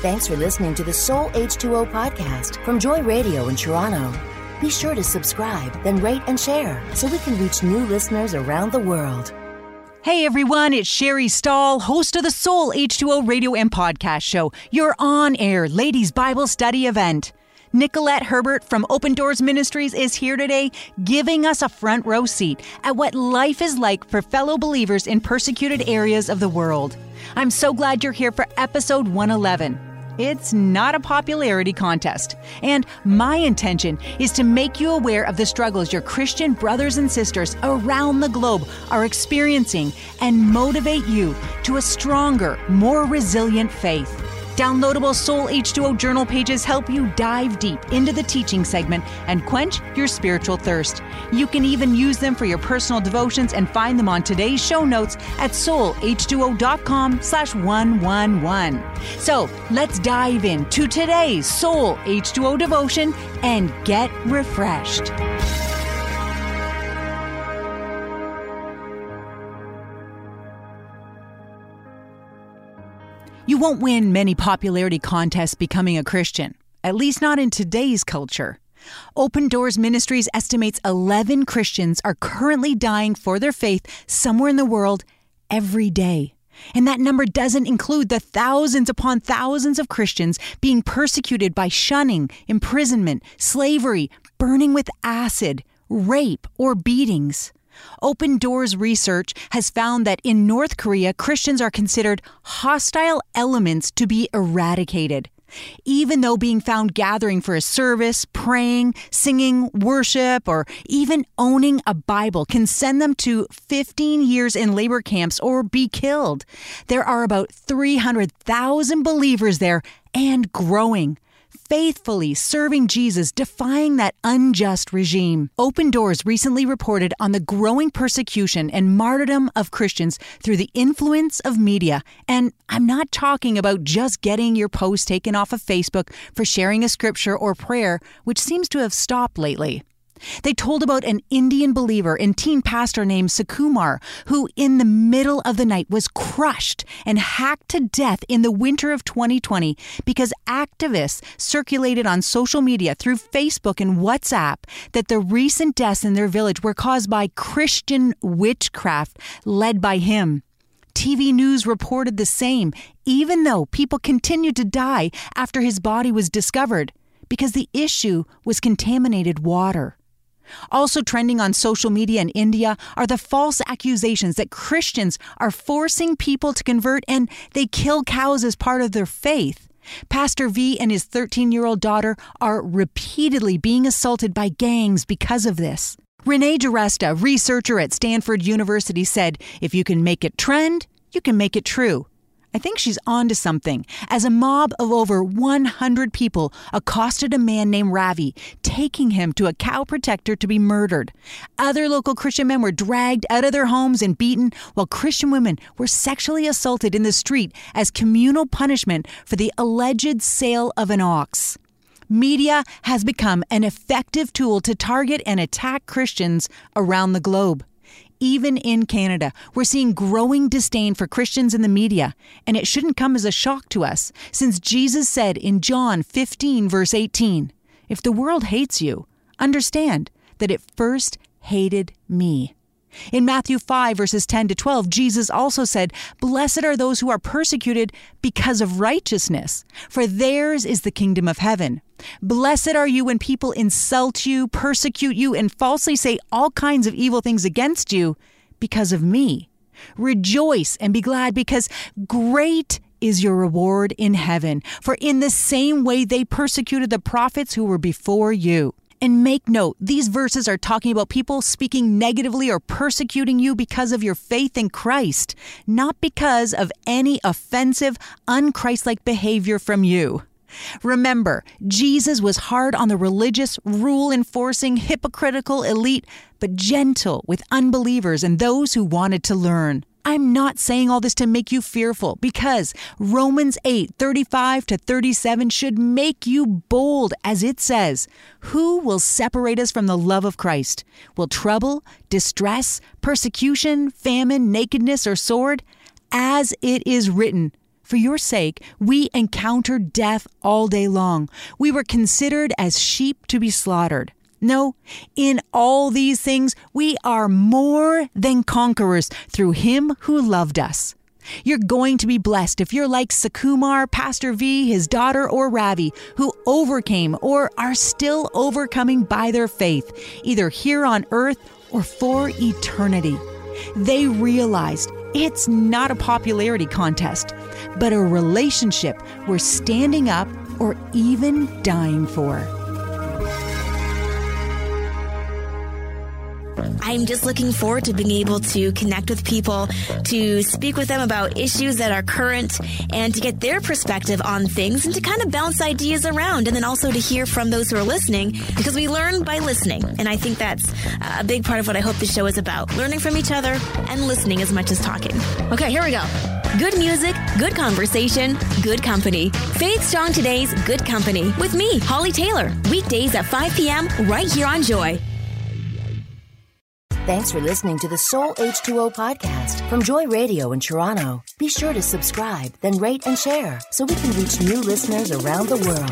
Thanks for listening to the Soul H2O podcast from Joy Radio in Toronto. Be sure to subscribe, then rate and share so we can reach new listeners around the world. Hey everyone, it's Sherry Stahl, host of the Soul H2O radio and podcast show, your on air ladies' Bible study event. Nicolette Herbert from Open Doors Ministries is here today, giving us a front row seat at what life is like for fellow believers in persecuted areas of the world. I'm so glad you're here for episode 111. It's not a popularity contest. And my intention is to make you aware of the struggles your Christian brothers and sisters around the globe are experiencing and motivate you to a stronger, more resilient faith. Downloadable Soul H2O journal pages help you dive deep into the teaching segment and quench your spiritual thirst. You can even use them for your personal devotions and find them on today's show notes at soulh2o.com slash 111. So let's dive into today's Soul H2O devotion and get refreshed. You won't win many popularity contests becoming a Christian, at least not in today's culture. Open Doors Ministries estimates 11 Christians are currently dying for their faith somewhere in the world every day. And that number doesn't include the thousands upon thousands of Christians being persecuted by shunning, imprisonment, slavery, burning with acid, rape, or beatings. Open Doors research has found that in North Korea, Christians are considered hostile elements to be eradicated. Even though being found gathering for a service, praying, singing, worship, or even owning a Bible can send them to 15 years in labor camps or be killed. There are about 300,000 believers there and growing faithfully serving Jesus, defying that unjust regime. Open Doors recently reported on the growing persecution and martyrdom of Christians through the influence of media. And I'm not talking about just getting your post taken off of Facebook for sharing a scripture or prayer, which seems to have stopped lately. They told about an Indian believer and teen pastor named Sukumar, who in the middle of the night was crushed and hacked to death in the winter of 2020 because activists circulated on social media through Facebook and WhatsApp that the recent deaths in their village were caused by Christian witchcraft led by him. TV news reported the same, even though people continued to die after his body was discovered, because the issue was contaminated water. Also trending on social media in India are the false accusations that Christians are forcing people to convert and they kill cows as part of their faith. Pastor V and his 13 year old daughter are repeatedly being assaulted by gangs because of this. Renee DiResta, researcher at Stanford University, said if you can make it trend, you can make it true. I think she's on to something, as a mob of over 100 people accosted a man named Ravi, taking him to a cow protector to be murdered. Other local Christian men were dragged out of their homes and beaten, while Christian women were sexually assaulted in the street as communal punishment for the alleged sale of an ox. Media has become an effective tool to target and attack Christians around the globe even in Canada. We're seeing growing disdain for Christians in the media, and it shouldn't come as a shock to us, since Jesus said in John 15, verse 18, If the world hates you, understand that it first hated me. In Matthew 5, verses 10 to 12, Jesus also said, Blessed are those who are persecuted because of righteousness, for theirs is the kingdom of heaven. Blessed are you when people insult you, persecute you, and falsely say all kinds of evil things against you because of me. Rejoice and be glad, because great is your reward in heaven. For in the same way they persecuted the prophets who were before you. And make note, these verses are talking about people speaking negatively or persecuting you because of your faith in Christ, not because of any offensive, unchristlike behavior from you. Remember, Jesus was hard on the religious, rule enforcing, hypocritical elite, but gentle with unbelievers and those who wanted to learn. I'm not saying all this to make you fearful because Romans 8 35 to 37 should make you bold, as it says, Who will separate us from the love of Christ? Will trouble, distress, persecution, famine, nakedness, or sword? As it is written, For your sake, we encountered death all day long. We were considered as sheep to be slaughtered. No, in all these things, we are more than conquerors through him who loved us. You're going to be blessed if you're like Sukumar, Pastor V, his daughter, or Ravi, who overcame or are still overcoming by their faith, either here on earth or for eternity. They realized it's not a popularity contest, but a relationship we're standing up or even dying for. I'm just looking forward to being able to connect with people, to speak with them about issues that are current, and to get their perspective on things and to kind of bounce ideas around. And then also to hear from those who are listening because we learn by listening. And I think that's a big part of what I hope the show is about learning from each other and listening as much as talking. Okay, here we go. Good music, good conversation, good company. Faith Strong Today's Good Company with me, Holly Taylor. Weekdays at 5 p.m. right here on Joy. Thanks for listening to the Soul H2O podcast from Joy Radio in Toronto. Be sure to subscribe, then rate and share so we can reach new listeners around the world.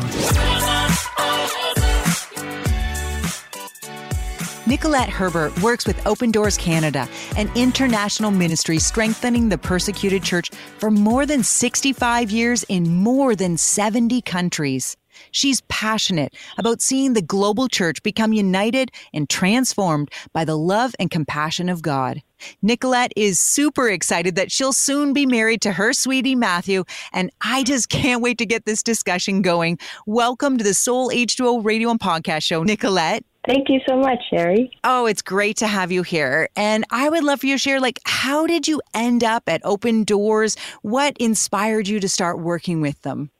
Nicolette Herbert works with Open Doors Canada, an international ministry strengthening the persecuted church for more than 65 years in more than 70 countries. She's passionate about seeing the global church become united and transformed by the love and compassion of God. Nicolette is super excited that she'll soon be married to her sweetie Matthew, and I just can't wait to get this discussion going. Welcome to the Soul H2O radio and podcast show, Nicolette. Thank you so much, Sherry. Oh, it's great to have you here. And I would love for you to share like how did you end up at Open Doors? What inspired you to start working with them?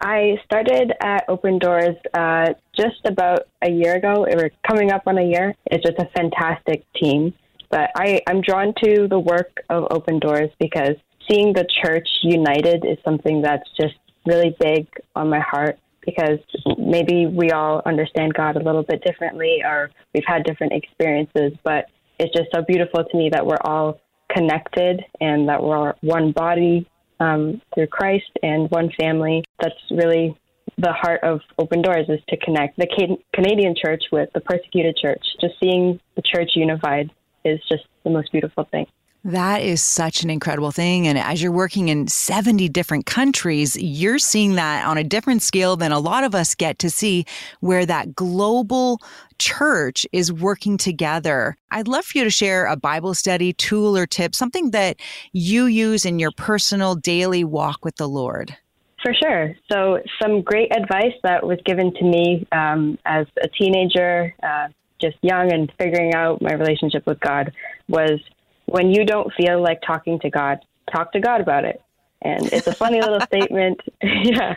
I started at Open Doors uh, just about a year ago. We're coming up on a year. It's just a fantastic team. But I, I'm drawn to the work of Open Doors because seeing the church united is something that's just really big on my heart because maybe we all understand God a little bit differently or we've had different experiences, but it's just so beautiful to me that we're all connected and that we're one body um, through Christ and one family. That's really the heart of Open Doors is to connect the Canadian church with the persecuted church. Just seeing the church unified is just the most beautiful thing. That is such an incredible thing. And as you're working in 70 different countries, you're seeing that on a different scale than a lot of us get to see, where that global church is working together. I'd love for you to share a Bible study tool or tip, something that you use in your personal daily walk with the Lord. For sure. So, some great advice that was given to me um, as a teenager, uh, just young and figuring out my relationship with God, was when you don't feel like talking to God, talk to God about it. And it's a funny little statement. yeah,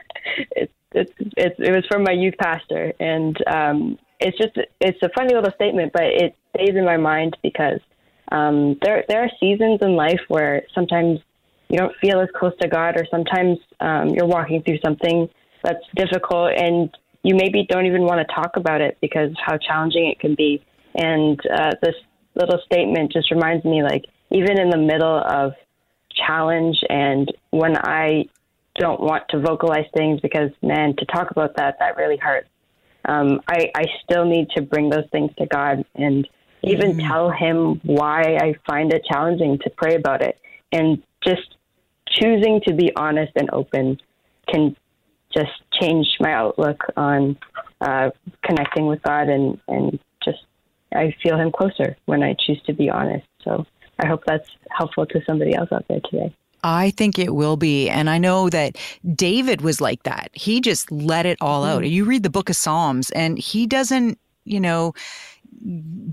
it's, it's, it's, it was from my youth pastor. And um, it's just, it's a funny little statement, but it stays in my mind because um, there, there are seasons in life where sometimes you don't feel as close to God, or sometimes um, you're walking through something that's difficult and you maybe don't even want to talk about it because how challenging it can be. And uh, this little statement just reminds me like even in the middle of challenge and when I don't want to vocalize things because man to talk about that that really hurts. Um, I, I still need to bring those things to God and even mm-hmm. tell him why I find it challenging to pray about it. And just choosing to be honest and open can just change my outlook on uh, connecting with God and, and I feel him closer when I choose to be honest. So I hope that's helpful to somebody else out there today. I think it will be. And I know that David was like that. He just let it all mm. out. You read the book of Psalms and he doesn't, you know,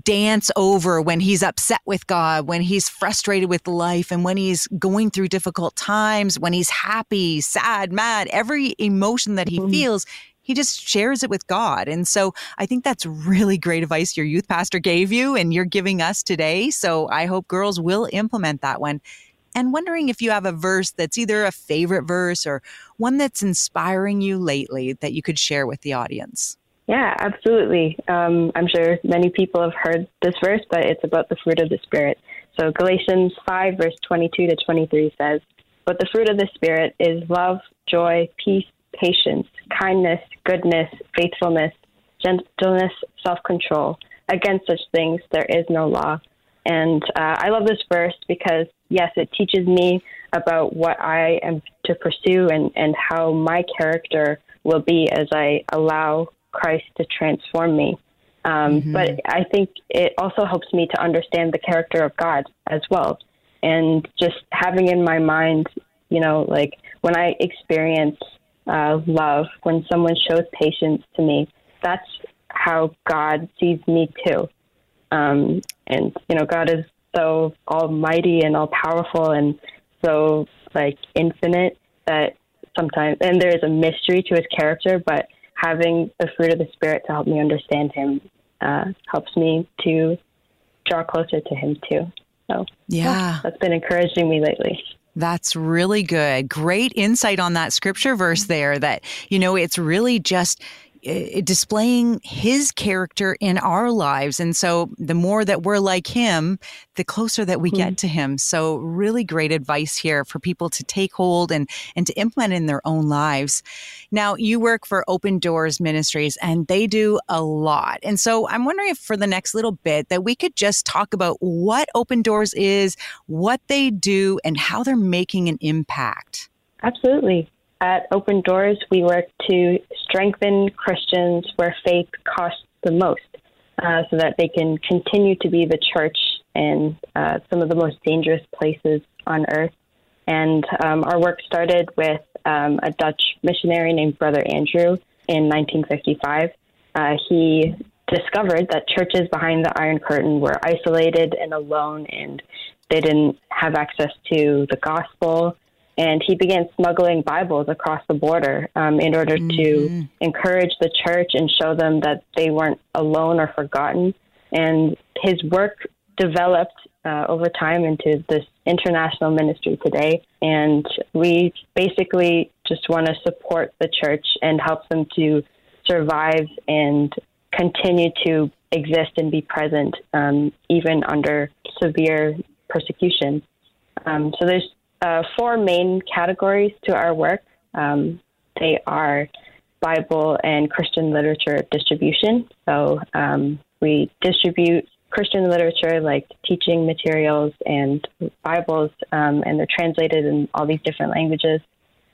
dance over when he's upset with God, when he's frustrated with life, and when he's going through difficult times, when he's happy, sad, mad, every emotion that he mm. feels, he just shares it with God. And so I think that's really great advice your youth pastor gave you and you're giving us today. So I hope girls will implement that one. And wondering if you have a verse that's either a favorite verse or one that's inspiring you lately that you could share with the audience. Yeah, absolutely. Um, I'm sure many people have heard this verse, but it's about the fruit of the Spirit. So Galatians 5, verse 22 to 23 says, but the fruit of the Spirit is love, joy, peace, patience, kindness, goodness, faithfulness, gentleness, self control. Against such things there is no law. And uh, I love this verse because, yes, it teaches me about what I am to pursue and, and how my character will be as I allow Christ to transform me. Um, mm-hmm. But I think it also helps me to understand the character of God as well. And just having in my mind, you know, like when I experience uh, love, when someone shows patience to me, that's how God sees me too. Um, and, you know, God is so almighty and all powerful and so like infinite that sometimes, and there is a mystery to his character, but having the fruit of the Spirit to help me understand him uh, helps me to draw closer to him too. So, yeah. yeah, that's been encouraging me lately. That's really good. Great insight on that scripture verse there that, you know, it's really just displaying his character in our lives. And so the more that we're like him, the closer that we mm-hmm. get to him. So really great advice here for people to take hold and, and to implement in their own lives. Now you work for Open Doors Ministries and they do a lot. And so I'm wondering if for the next little bit that we could just talk about what Open Doors is, what they do, and how they're making an impact. Absolutely. At Open Doors, we work to strengthen Christians where faith costs the most uh, so that they can continue to be the church in uh, some of the most dangerous places on earth. And um, our work started with um, a Dutch missionary named Brother Andrew in 1955. Uh, he discovered that churches behind the Iron Curtain were isolated and alone, and they didn't have access to the gospel and he began smuggling Bibles across the border um, in order mm-hmm. to encourage the church and show them that they weren't alone or forgotten. And his work developed uh, over time into this international ministry today. And we basically just want to support the church and help them to survive and continue to exist and be present um, even under severe persecution. Um, so there's uh, four main categories to our work. Um, they are Bible and Christian literature distribution. So um, we distribute Christian literature like teaching materials and Bibles, um, and they're translated in all these different languages.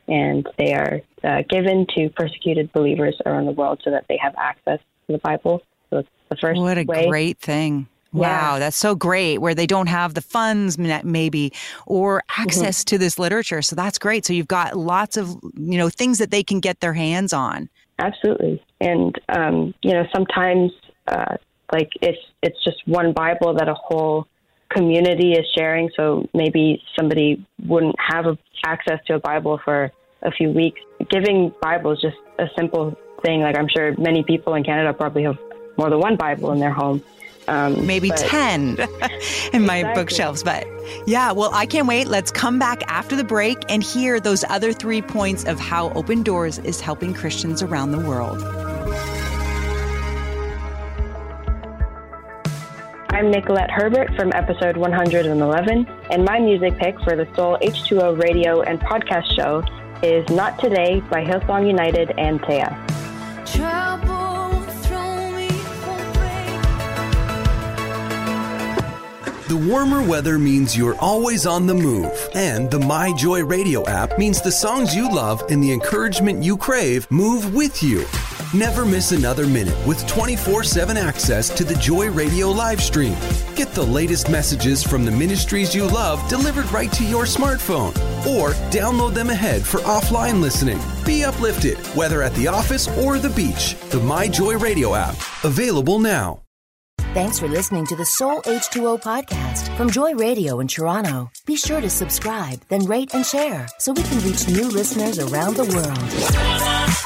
And they are uh, given to persecuted believers around the world so that they have access to the Bible. So it's the first What a way. great thing. Wow, yeah. that's so great where they don't have the funds maybe or mm-hmm. access mm-hmm. to this literature. So that's great. So you've got lots of, you know, things that they can get their hands on. Absolutely. And um, you know, sometimes uh, like it's it's just one Bible that a whole community is sharing, so maybe somebody wouldn't have a, access to a Bible for a few weeks. Giving Bibles is just a simple thing. Like I'm sure many people in Canada probably have more than one Bible in their home. Um, Maybe but, 10 in my exactly. bookshelves. But yeah, well, I can't wait. Let's come back after the break and hear those other three points of how Open Doors is helping Christians around the world. I'm Nicolette Herbert from episode 111, and my music pick for the Soul H2O radio and podcast show is Not Today by Hillsong United and Taya. The warmer weather means you're always on the move, and the My Joy Radio app means the songs you love and the encouragement you crave move with you. Never miss another minute with 24 7 access to the Joy Radio live stream. Get the latest messages from the ministries you love delivered right to your smartphone, or download them ahead for offline listening. Be uplifted, whether at the office or the beach. The My Joy Radio app, available now. Thanks for listening to the Soul H2O podcast from Joy Radio in Toronto. Be sure to subscribe, then rate and share so we can reach new listeners around the world.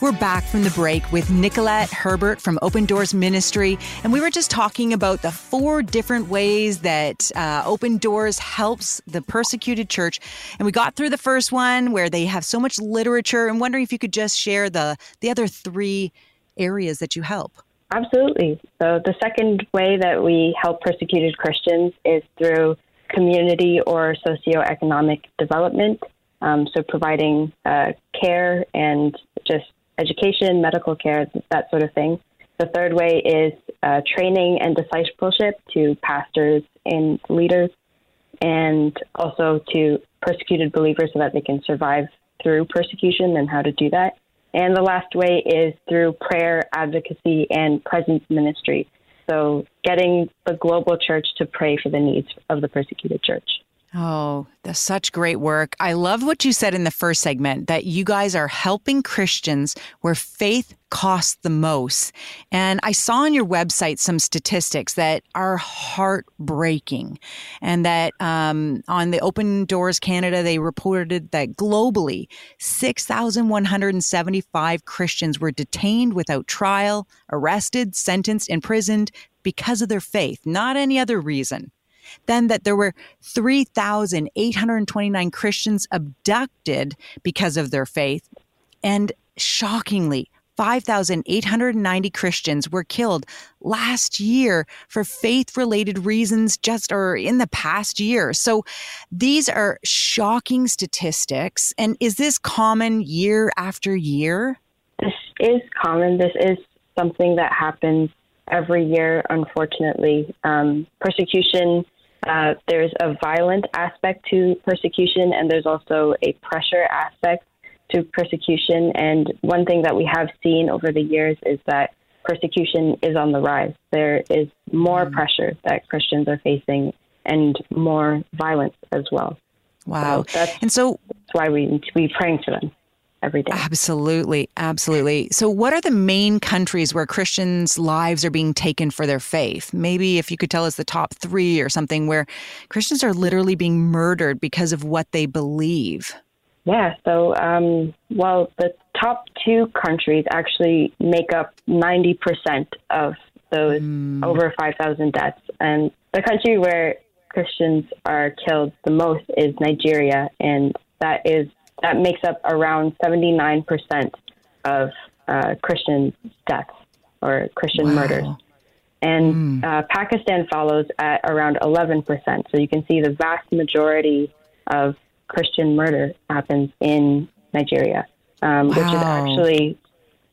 We're back from the break with Nicolette Herbert from Open Doors Ministry, and we were just talking about the four different ways that uh, Open Doors helps the persecuted church. And we got through the first one where they have so much literature. I'm wondering if you could just share the the other three areas that you help. Absolutely. So, the second way that we help persecuted Christians is through community or socioeconomic development. Um, so providing uh, care and just education, medical care, that sort of thing. The third way is uh, training and discipleship to pastors and leaders, and also to persecuted believers so that they can survive through persecution and how to do that. And the last way is through prayer, advocacy, and presence ministry. So, getting the global church to pray for the needs of the persecuted church. Oh, that's such great work. I love what you said in the first segment that you guys are helping Christians where faith costs the most. And I saw on your website some statistics that are heartbreaking. And that um, on the Open Doors Canada, they reported that globally, 6,175 Christians were detained without trial, arrested, sentenced, imprisoned because of their faith, not any other reason. Then that there were 3,829 Christians abducted because of their faith. And shockingly, 5,890 Christians were killed last year for faith related reasons, just or in the past year. So these are shocking statistics. And is this common year after year? This is common. This is something that happens every year, unfortunately. Um, persecution uh, there's a violent aspect to persecution, and there's also a pressure aspect to persecution. And one thing that we have seen over the years is that persecution is on the rise. There is more mm. pressure that Christians are facing and more violence as well. Wow. So and so that's why we we praying for them every day. Absolutely, absolutely. So, what are the main countries where Christians' lives are being taken for their faith? Maybe if you could tell us the top three or something where Christians are literally being murdered because of what they believe. Yeah, so, um, well, the top two countries actually make up 90% of those mm. over 5,000 deaths. And the country where Christians are killed the most is Nigeria, and that is that makes up around 79% of uh, Christian deaths or Christian wow. murders. And mm. uh, Pakistan follows at around 11%. So you can see the vast majority of Christian murder happens in Nigeria, um, wow. which is actually,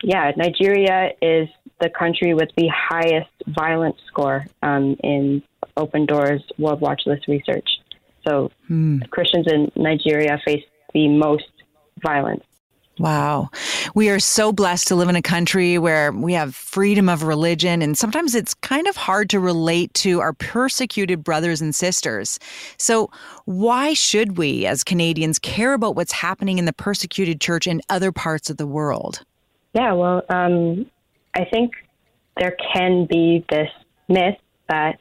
yeah, Nigeria is the country with the highest violence score um, in Open Doors World Watch List research. So mm. Christians in Nigeria face the most violence. Wow. We are so blessed to live in a country where we have freedom of religion, and sometimes it's kind of hard to relate to our persecuted brothers and sisters. So, why should we, as Canadians, care about what's happening in the persecuted church in other parts of the world? Yeah, well, um, I think there can be this myth that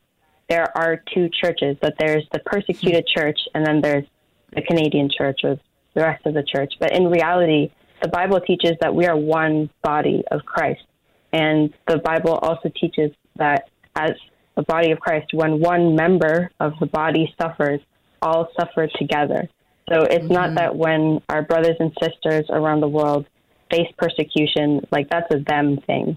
there are two churches, that there's the persecuted church and then there's the Canadian church or the rest of the church. But in reality, the Bible teaches that we are one body of Christ. And the Bible also teaches that as the body of Christ, when one member of the body suffers, all suffer together. So it's mm-hmm. not that when our brothers and sisters around the world face persecution, like that's a them thing.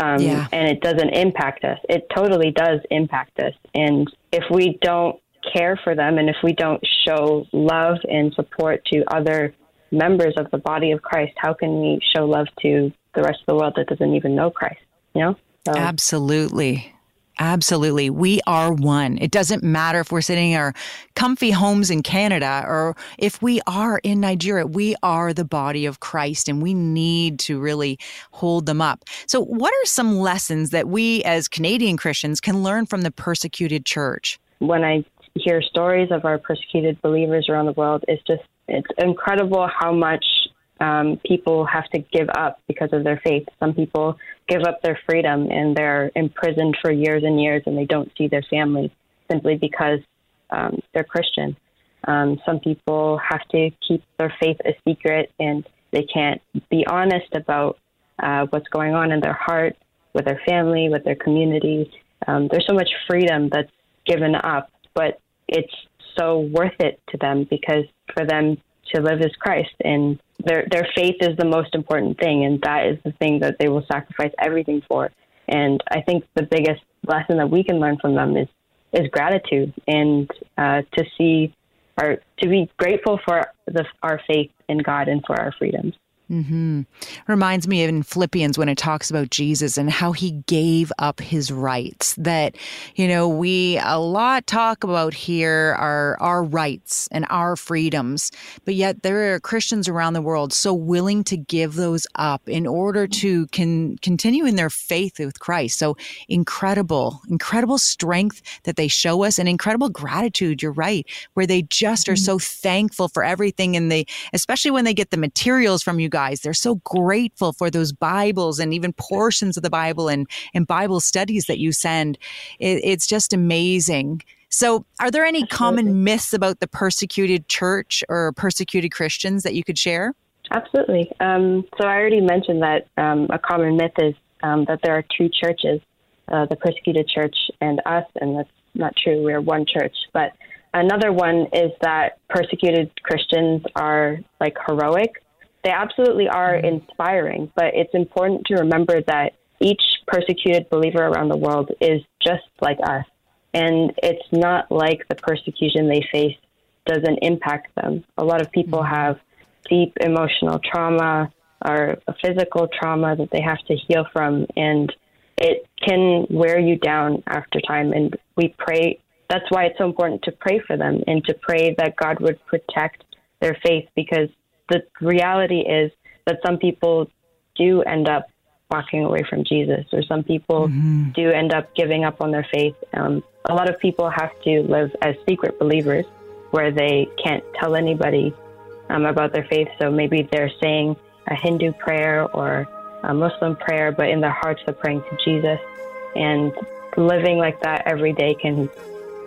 Um, yeah. And it doesn't impact us. It totally does impact us. And if we don't care for them and if we don't show love and support to other members of the body of Christ, how can we show love to the rest of the world that doesn't even know Christ? You know? So. Absolutely. Absolutely. We are one. It doesn't matter if we're sitting in our comfy homes in Canada or if we are in Nigeria. We are the body of Christ and we need to really hold them up. So, what are some lessons that we as Canadian Christians can learn from the persecuted church? When I hear stories of our persecuted believers around the world, it's just it's incredible how much um, people have to give up because of their faith. Some people give up their freedom and they're imprisoned for years and years, and they don't see their family simply because um, they're Christian. Um, some people have to keep their faith a secret, and they can't be honest about uh, what's going on in their heart, with their family, with their community. Um, there's so much freedom that's given up, but it's so worth it to them because for them to live as Christ and their their faith is the most important thing and that is the thing that they will sacrifice everything for. And I think the biggest lesson that we can learn from them is is gratitude and uh, to see our to be grateful for the, our faith in God and for our freedoms. Mm-hmm. Reminds me of in Philippians when it talks about Jesus and how he gave up his rights. That, you know, we a lot talk about here are our rights and our freedoms, but yet there are Christians around the world so willing to give those up in order to can continue in their faith with Christ. So incredible, incredible strength that they show us and incredible gratitude. You're right, where they just are mm-hmm. so thankful for everything and they, especially when they get the materials from you guys guys. They're so grateful for those Bibles and even portions of the Bible and, and Bible studies that you send. It, it's just amazing. So, are there any Absolutely. common myths about the persecuted church or persecuted Christians that you could share? Absolutely. Um, so, I already mentioned that um, a common myth is um, that there are two churches, uh, the persecuted church and us, and that's not true. We're one church. But another one is that persecuted Christians are like heroic they absolutely are mm-hmm. inspiring, but it's important to remember that each persecuted believer around the world is just like us. And it's not like the persecution they face doesn't impact them. A lot of people mm-hmm. have deep emotional trauma or a physical trauma that they have to heal from, and it can wear you down after time. And we pray. That's why it's so important to pray for them and to pray that God would protect their faith because the reality is that some people do end up walking away from Jesus, or some people mm-hmm. do end up giving up on their faith. Um, a lot of people have to live as secret believers where they can't tell anybody um, about their faith. So maybe they're saying a Hindu prayer or a Muslim prayer, but in their hearts they're praying to Jesus. And living like that every day can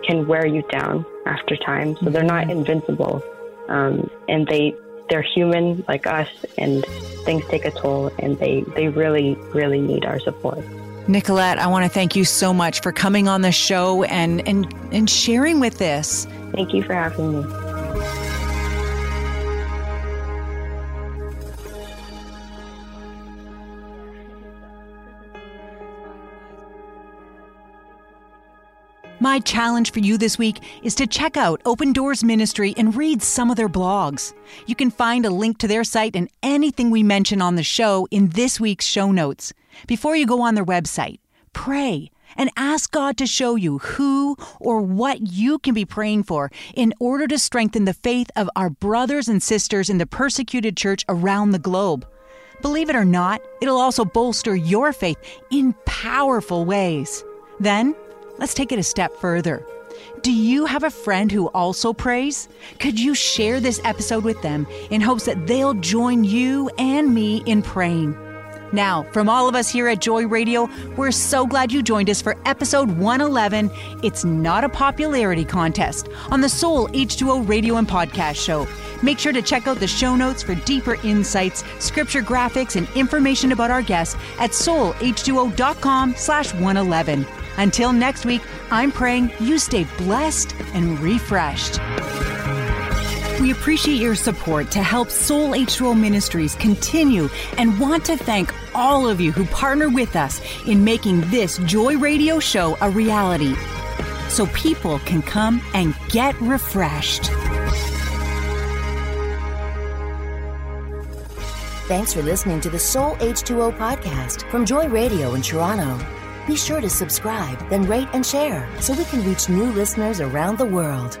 can wear you down after time. So they're not mm-hmm. invincible, um, and they they're human like us and things take a toll and they, they really, really need our support. Nicolette, I want to thank you so much for coming on the show and, and, and sharing with this. Thank you for having me. My challenge for you this week is to check out Open Doors Ministry and read some of their blogs. You can find a link to their site and anything we mention on the show in this week's show notes. Before you go on their website, pray and ask God to show you who or what you can be praying for in order to strengthen the faith of our brothers and sisters in the persecuted church around the globe. Believe it or not, it'll also bolster your faith in powerful ways. Then, Let's take it a step further. Do you have a friend who also prays? Could you share this episode with them in hopes that they'll join you and me in praying? Now, from all of us here at Joy Radio, we're so glad you joined us for episode 111. It's not a popularity contest on the Soul H2O radio and podcast show. Make sure to check out the show notes for deeper insights, scripture graphics, and information about our guests at soulh2o.com slash 111. Until next week, I'm praying you stay blessed and refreshed. We appreciate your support to help Soul H2O Ministries continue and want to thank all of you who partner with us in making this Joy Radio show a reality so people can come and get refreshed. Thanks for listening to the Soul H2O podcast from Joy Radio in Toronto. Be sure to subscribe, then rate and share so we can reach new listeners around the world.